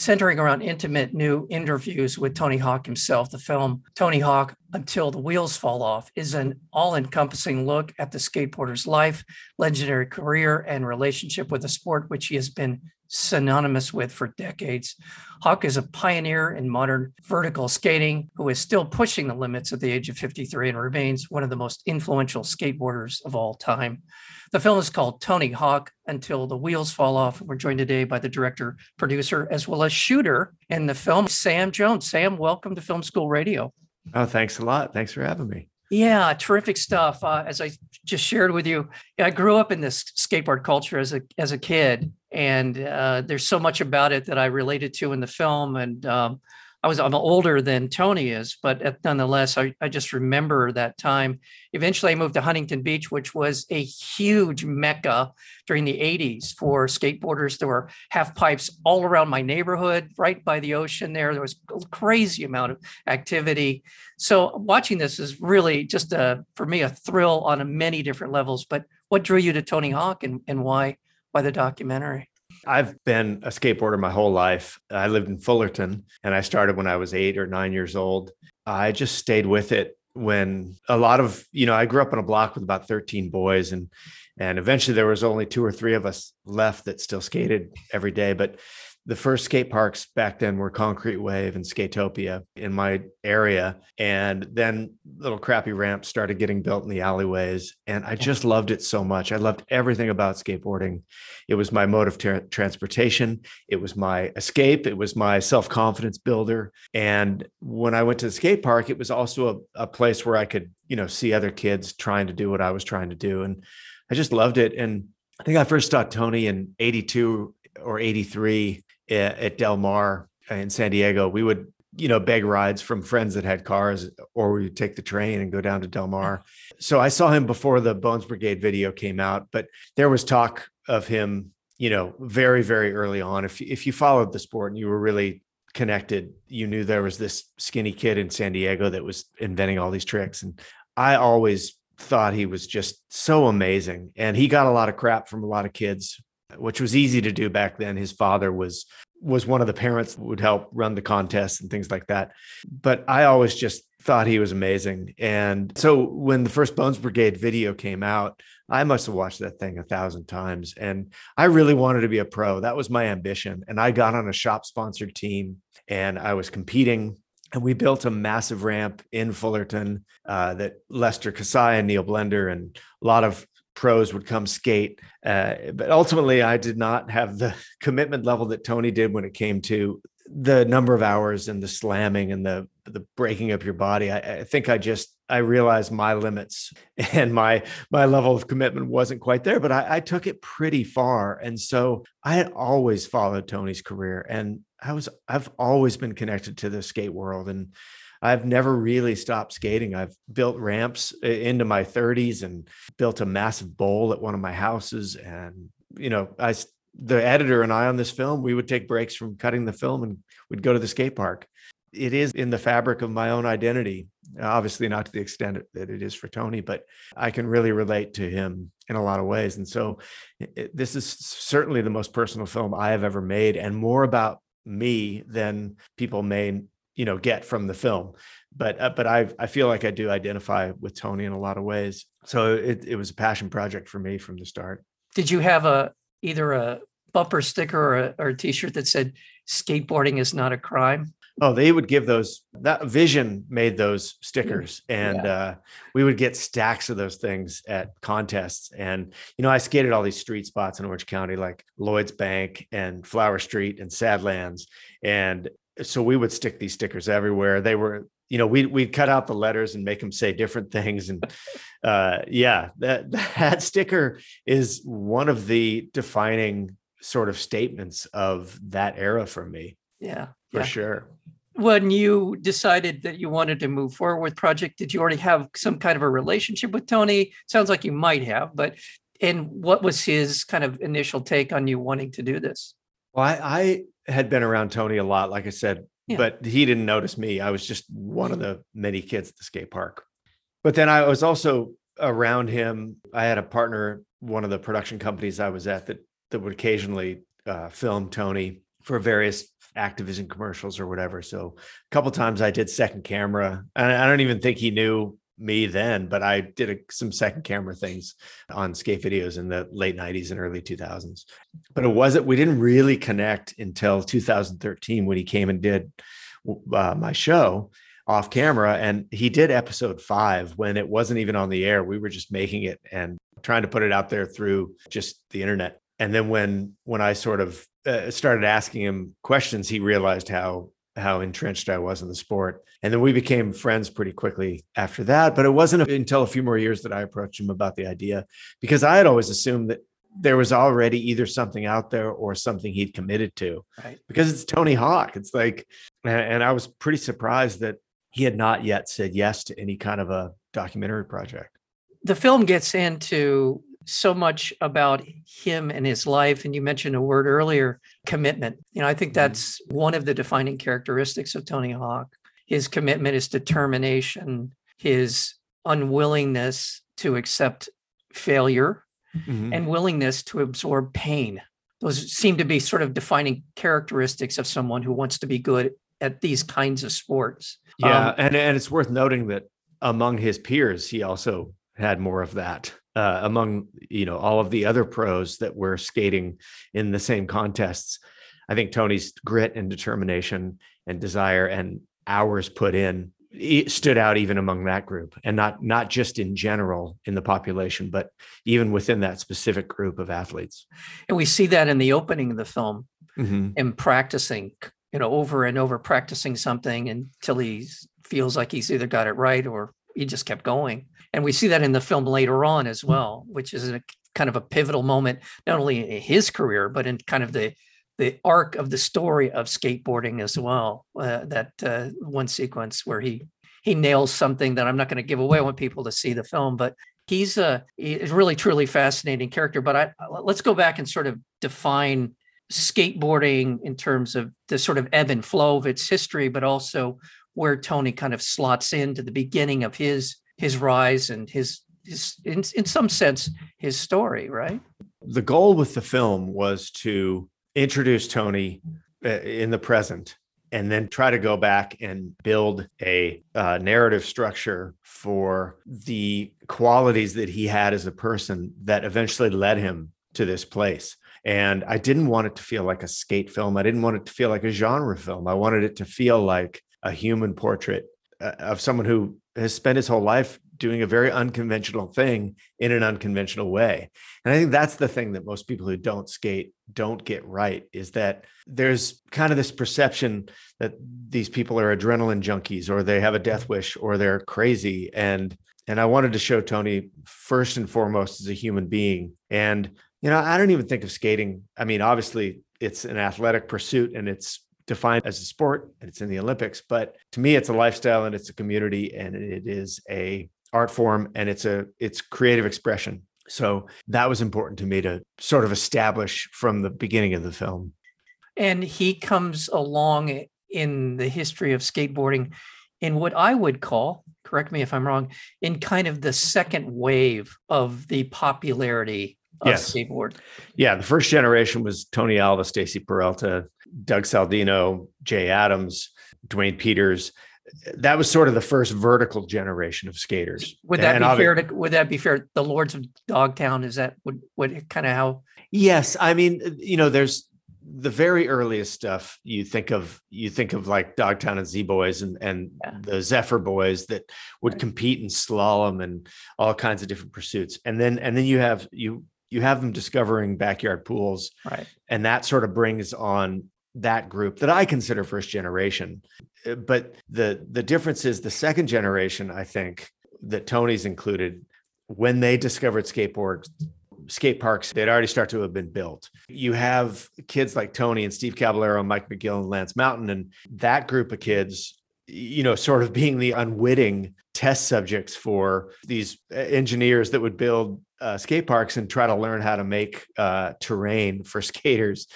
Centering around intimate new interviews with Tony Hawk himself. The film Tony Hawk Until the Wheels Fall Off is an all encompassing look at the skateboarder's life, legendary career, and relationship with the sport, which he has been synonymous with for decades. Hawk is a pioneer in modern vertical skating who is still pushing the limits at the age of 53 and remains one of the most influential skateboarders of all time. The film is called Tony Hawk Until the Wheels Fall Off. We're joined today by the director, producer, as well as shooter in the film, Sam Jones. Sam, welcome to Film School Radio. Oh, thanks a lot. Thanks for having me. Yeah, terrific stuff. Uh, as I just shared with you, I grew up in this skateboard culture as a as a kid, and uh, there's so much about it that I related to in the film. And um, I was I'm older than Tony is, but nonetheless, I, I just remember that time. Eventually, I moved to Huntington Beach, which was a huge mecca during the 80s for skateboarders. There were half pipes all around my neighborhood, right by the ocean. There, there was a crazy amount of activity. So watching this is really just a for me a thrill on a many different levels. But what drew you to Tony Hawk and, and why why the documentary? I've been a skateboarder my whole life. I lived in Fullerton and I started when I was eight or nine years old. I just stayed with it when a lot of, you know, I grew up on a block with about 13 boys and and eventually there was only two or three of us left that still skated every day. But the first skate parks back then were Concrete Wave and Skatopia in my area. And then little crappy ramps started getting built in the alleyways. And I just loved it so much. I loved everything about skateboarding. It was my mode of tra- transportation, it was my escape, it was my self confidence builder. And when I went to the skate park, it was also a, a place where I could, you know, see other kids trying to do what I was trying to do. And I just loved it. And I think I first saw Tony in 82 or 83 eh, at Del Mar uh, in San Diego, we would, you know, beg rides from friends that had cars, or we would take the train and go down to Del Mar. So I saw him before the Bones Brigade video came out, but there was talk of him, you know, very, very early on. If if you followed the sport and you were really connected, you knew there was this skinny kid in San Diego that was inventing all these tricks. And I always thought he was just so amazing. And he got a lot of crap from a lot of kids which was easy to do back then. His father was was one of the parents would help run the contests and things like that. But I always just thought he was amazing. And so when the first Bones Brigade video came out, I must have watched that thing a thousand times. And I really wanted to be a pro. That was my ambition. And I got on a shop sponsored team and I was competing. And we built a massive ramp in Fullerton uh, that Lester Kasai and Neil Blender and a lot of pros would come skate. Uh, but ultimately, I did not have the commitment level that Tony did when it came to the number of hours and the slamming and the the breaking up your body. I, I think I just I realized my limits and my my level of commitment wasn't quite there, but I, I took it pretty far. And so I had always followed Tony's career, and I was I've always been connected to the skate world and I've never really stopped skating. I've built ramps uh, into my 30s and built a massive bowl at one of my houses. And, you know, I, the editor and I on this film, we would take breaks from cutting the film and we'd go to the skate park. It is in the fabric of my own identity. Obviously, not to the extent that it is for Tony, but I can really relate to him in a lot of ways. And so, it, this is certainly the most personal film I have ever made, and more about me than people may you know get from the film. But uh, but i i feel like i do identify with tony in a lot of ways. So it, it was a passion project for me from the start. Did you have a either a bumper sticker or a, or a t-shirt that said skateboarding is not a crime oh they would give those that vision made those stickers and yeah. uh, we would get stacks of those things at contests and you know i skated all these street spots in orange county like lloyd's bank and flower street and sadlands and so we would stick these stickers everywhere. They were, you know, we we'd cut out the letters and make them say different things. And uh, yeah, that that sticker is one of the defining sort of statements of that era for me. Yeah, for yeah. sure. When you decided that you wanted to move forward with project, did you already have some kind of a relationship with Tony? Sounds like you might have, but And what was his kind of initial take on you wanting to do this? Well, I, I had been around Tony a lot, like I said, Yeah. but he didn't notice me. I was just one of the many kids at the skate park. But then I was also around him. I had a partner, one of the production companies I was at that that would occasionally uh, film Tony for various Activision commercials or whatever. So a couple times I did second camera, and I don't even think he knew me then, but I did a, some second camera things on skate videos in the late 90s and early 2000s. But it wasn't, we didn't really connect until 2013 when he came and did uh, my show off camera. And he did episode five when it wasn't even on the air. We were just making it and trying to put it out there through just the internet. And then when when I sort of uh, started asking him questions, he realized how how entrenched I was in the sport. And then we became friends pretty quickly after that. But it wasn't until a few more years that I approached him about the idea because I had always assumed that there was already either something out there or something he'd committed to Right. because it's Tony Hawk. It's like, and- and I was pretty surprised that he had not yet said yes to any kind of a documentary project. The film gets into so much about him and his life. And you mentioned a word earlier commitment. You know, I think Mhm. that's one of the defining characteristics of Tony Hawk. His commitment, his determination, his unwillingness to accept failure Mhm. and willingness to absorb pain. Those seem to be sort of defining characteristics of someone who wants to be good at these kinds of sports. Yeah, Um, and and it's worth noting that among his peers, he also had more of that. Uh, among you know all of the other pros that were skating in the same contests, I think Tony's grit and determination and desire and hours put in stood out even among that group, and not not just in general in the population, but even within that specific group of athletes. and we see that in the opening of the film. Mhm. him practicing, you know, over and over practicing something until he feels like he's either got it right or he just kept going. And we see that in the film later on as well, which is a kind of a pivotal moment, not only in his career, but in kind of the the arc of the story of skateboarding as well. Uh, that uh, one sequence where he he nails something that I'm not going to give away. I want people to see the film, but he's a he's really truly fascinating character. But I let's go back and sort of define skateboarding in terms of the sort of ebb and flow of its history, but also where Tony kind of slots into the beginning of his his rise and his his in, in some sense his story, right? the goal with the film was to introduce Tony uh, in the present and then try to go back and build a uh, narrative structure for the qualities that he had as a person that eventually led him to this place. And I didn't want it to feel like a skate film. I didn't want it to feel like a genre film. I wanted it to feel like a human portrait uh, of someone who has spent his whole life doing a very unconventional thing in an unconventional way. And I think that's the thing that most people who don't skate don't get right is that there's kind of this perception that these people are adrenaline junkies or they have a death wish or they're crazy. And and I wanted to show Tony first and foremost as a human being. And you know I don't even think of skating. I mean obviously it's an athletic pursuit and it's defined as a sport and it's in the Olympics but to me it's a lifestyle and it's a community and it is a art form and it's a it's creative expression so that was important to me to sort of establish from the beginning of the film. And he comes along in the history of skateboarding in what I would call, correct me if I'm wrong, in kind of the second wave of the popularity of Yes. skateboard. Yeah, the first generation was Tony Alva, Stacy Peralta, Doug Saladino, Jay Adams, Duane Peters. That was sort of the first vertical generation of skaters. Would that And be obvi- fair to would that be fair? The Lords of Dogtown, is that would what kind of how Yes, I mean, you know, there's the very earliest stuff you think of. You think of like Dogtown and Z Boys and and Yeah. the Zephyr Boys that would Right. compete in slalom and all kinds of different pursuits. And then and then you have you you have them discovering backyard pools, right? and that sort of brings on that group that I consider first generation. Uh, But the the difference is the second generation. I think that Tony's included when they discovered skateboard skate parks they'd already start to have been built you have kids like tony and steve caballero mike mcgill and lance mountain and that group of kids you know sort of being the unwitting test subjects for these uh, engineers that would build uh, skate parks and try to learn how to make uh, terrain for skaters.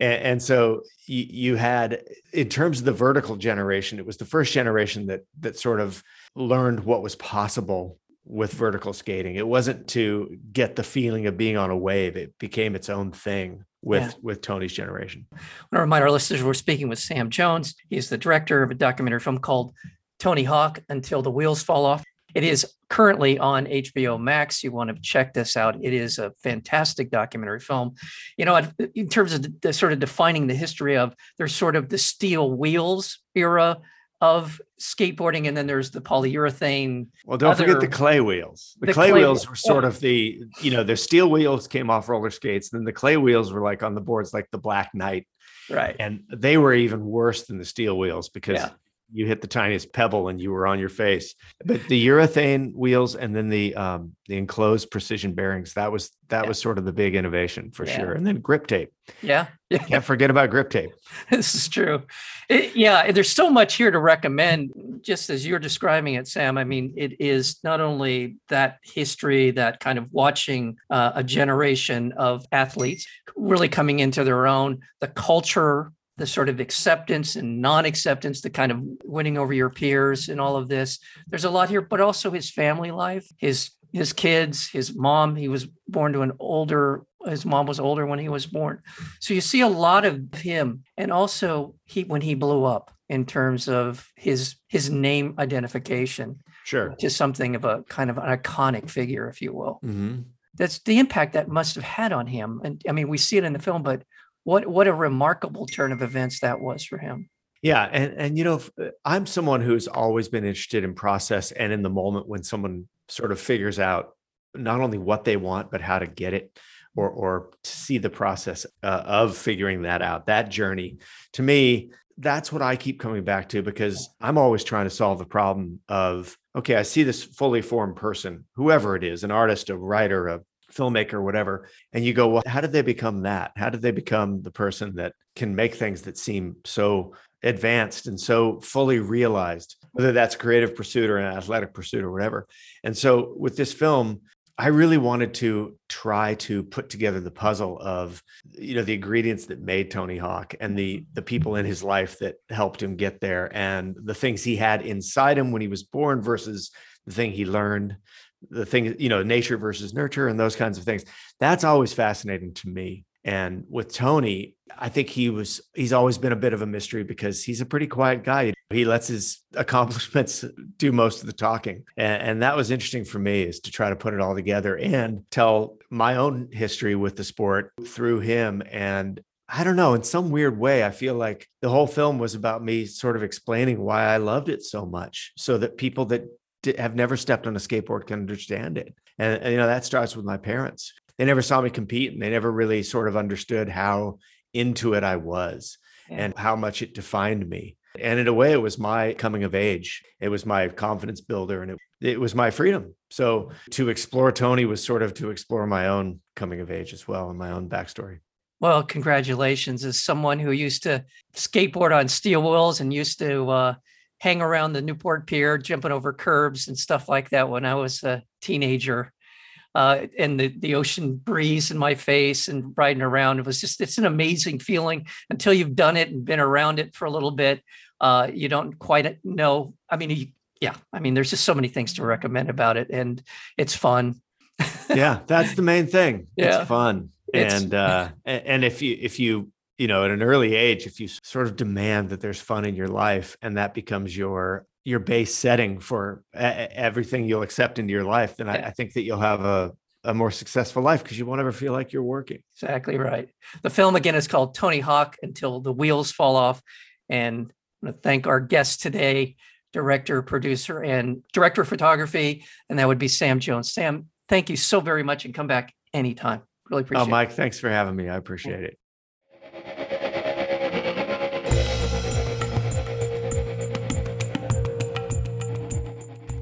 And, and so you, you, had, in terms of the vertical generation, it was the first generation that that sort of learned what was possible with vertical skating. It wasn't to get the feeling of being on a wave; it became its own thing with yeah. with Tony's generation. I want to remind our listeners we're speaking with Sam Jones. He's the director of a documentary film called Tony Hawk Until the Wheels Fall Off. It is currently on HBO Max. You want to check this out. It is a fantastic documentary film. You know, in terms of the, sort of defining the history of, there's sort of the steel wheels era of skateboarding, and then there's the polyurethane. Well, don't other, forget the clay wheels. The, the clay, clay, wheels were sort of the, you know, the steel wheels came off roller skates, then the clay wheels were like on the boards, like the Black Knight. Right. And they were even worse than the steel wheels because yeah you hit the tiniest pebble and you were on your face. But the urethane wheels and then the um, the enclosed precision bearings that was that yeah. was sort of the big innovation for yeah. sure. And then grip tape. Yeah, yeah. Can't forget about grip tape. this is true. It, yeah, there's so much here to recommend. Just as you're describing it, Sam. I mean, it is not only that history, that kind of watching uh, a generation of athletes really coming into their own, the culture the sort of acceptance and non-acceptance, the kind of winning over your peers and all of this. There's a lot here, but also his family life, his his kids, his mom. He was born to an older. His mom was older when he was born, so you see a lot of him, and also he when he blew up in terms of his his name identification. Sure, to something of a kind of an iconic figure, if you will. Mm-hmm. That's the impact that must have had on him, and I mean we see it in the film, but what what a remarkable turn of events that was for him. Yeah, and and you know, uh, I'm someone who's always been interested in process and in the moment when someone sort of figures out not only what they want but how to get it or or to see the process uh, of figuring that out that journey to me that's what i keep coming back to because i'm always trying to solve the problem of okay i see this fully formed person whoever it is an artist a writer a filmmaker, whatever, and you go, well, how did they become that? How did they become the person that can make things that seem so advanced and so fully realized, whether that's creative pursuit or an athletic pursuit or whatever? And so with this film, I really wanted to try to put together the puzzle of you know the ingredients that made Tony Hawk and the mm-hmm. the people in his life that helped him get there and the things he had inside him when he was born versus the thing he learned the thing, you know, nature versus nurture and those kinds of things. That's always fascinating to me. And with Tony, I think he was, he's always been a bit of a mystery because he's a pretty quiet guy. He lets his accomplishments do most of the talking. And, and, that was interesting for me is to try to put it all together and tell my own history with the sport through him. And I don't know, in some weird way, I feel like the whole film was about me sort of explaining why I loved it so much so that people that have never stepped on a skateboard can understand it. And, and, you know, that starts with my parents. They never saw me compete and they never really sort of understood how into it I was yeah. and how much it defined me. And in a way, it was my coming of age. It was my confidence builder and it, it was my freedom. So to explore Tony was sort of to explore my own coming of age as well and my own backstory. Well, congratulations. As someone who used to skateboard on steel wheels and used to uh, hang around the Newport Pier, jumping over curbs and stuff like that when I was a teenager. Uh, and the the ocean breeze in my face and riding around. It was just it's an amazing feeling until you've done it and been around it for a little bit. Uh, you don't quite know. I mean, you, yeah. I mean, there's just so many things to recommend about it, and it's fun. yeah, that's the main thing. Yeah. It's fun. It's, and uh, and if you if you you know at an early age if you sort of demand that there's fun in your life and that becomes your your base setting for everything you'll accept into your life then I, I think that you'll have a a more successful life because you won't ever feel like you're working. Exactly right. The film again is called Tony Hawk Until the Wheels Fall Off. And I want to thank our guest today, director, producer, and director of photography. And that would be Sam Jones. Sam, thank you so very much and come back anytime. Really oh, appreciate it. Oh, Mike, it. thanks for having me. I appreciate it.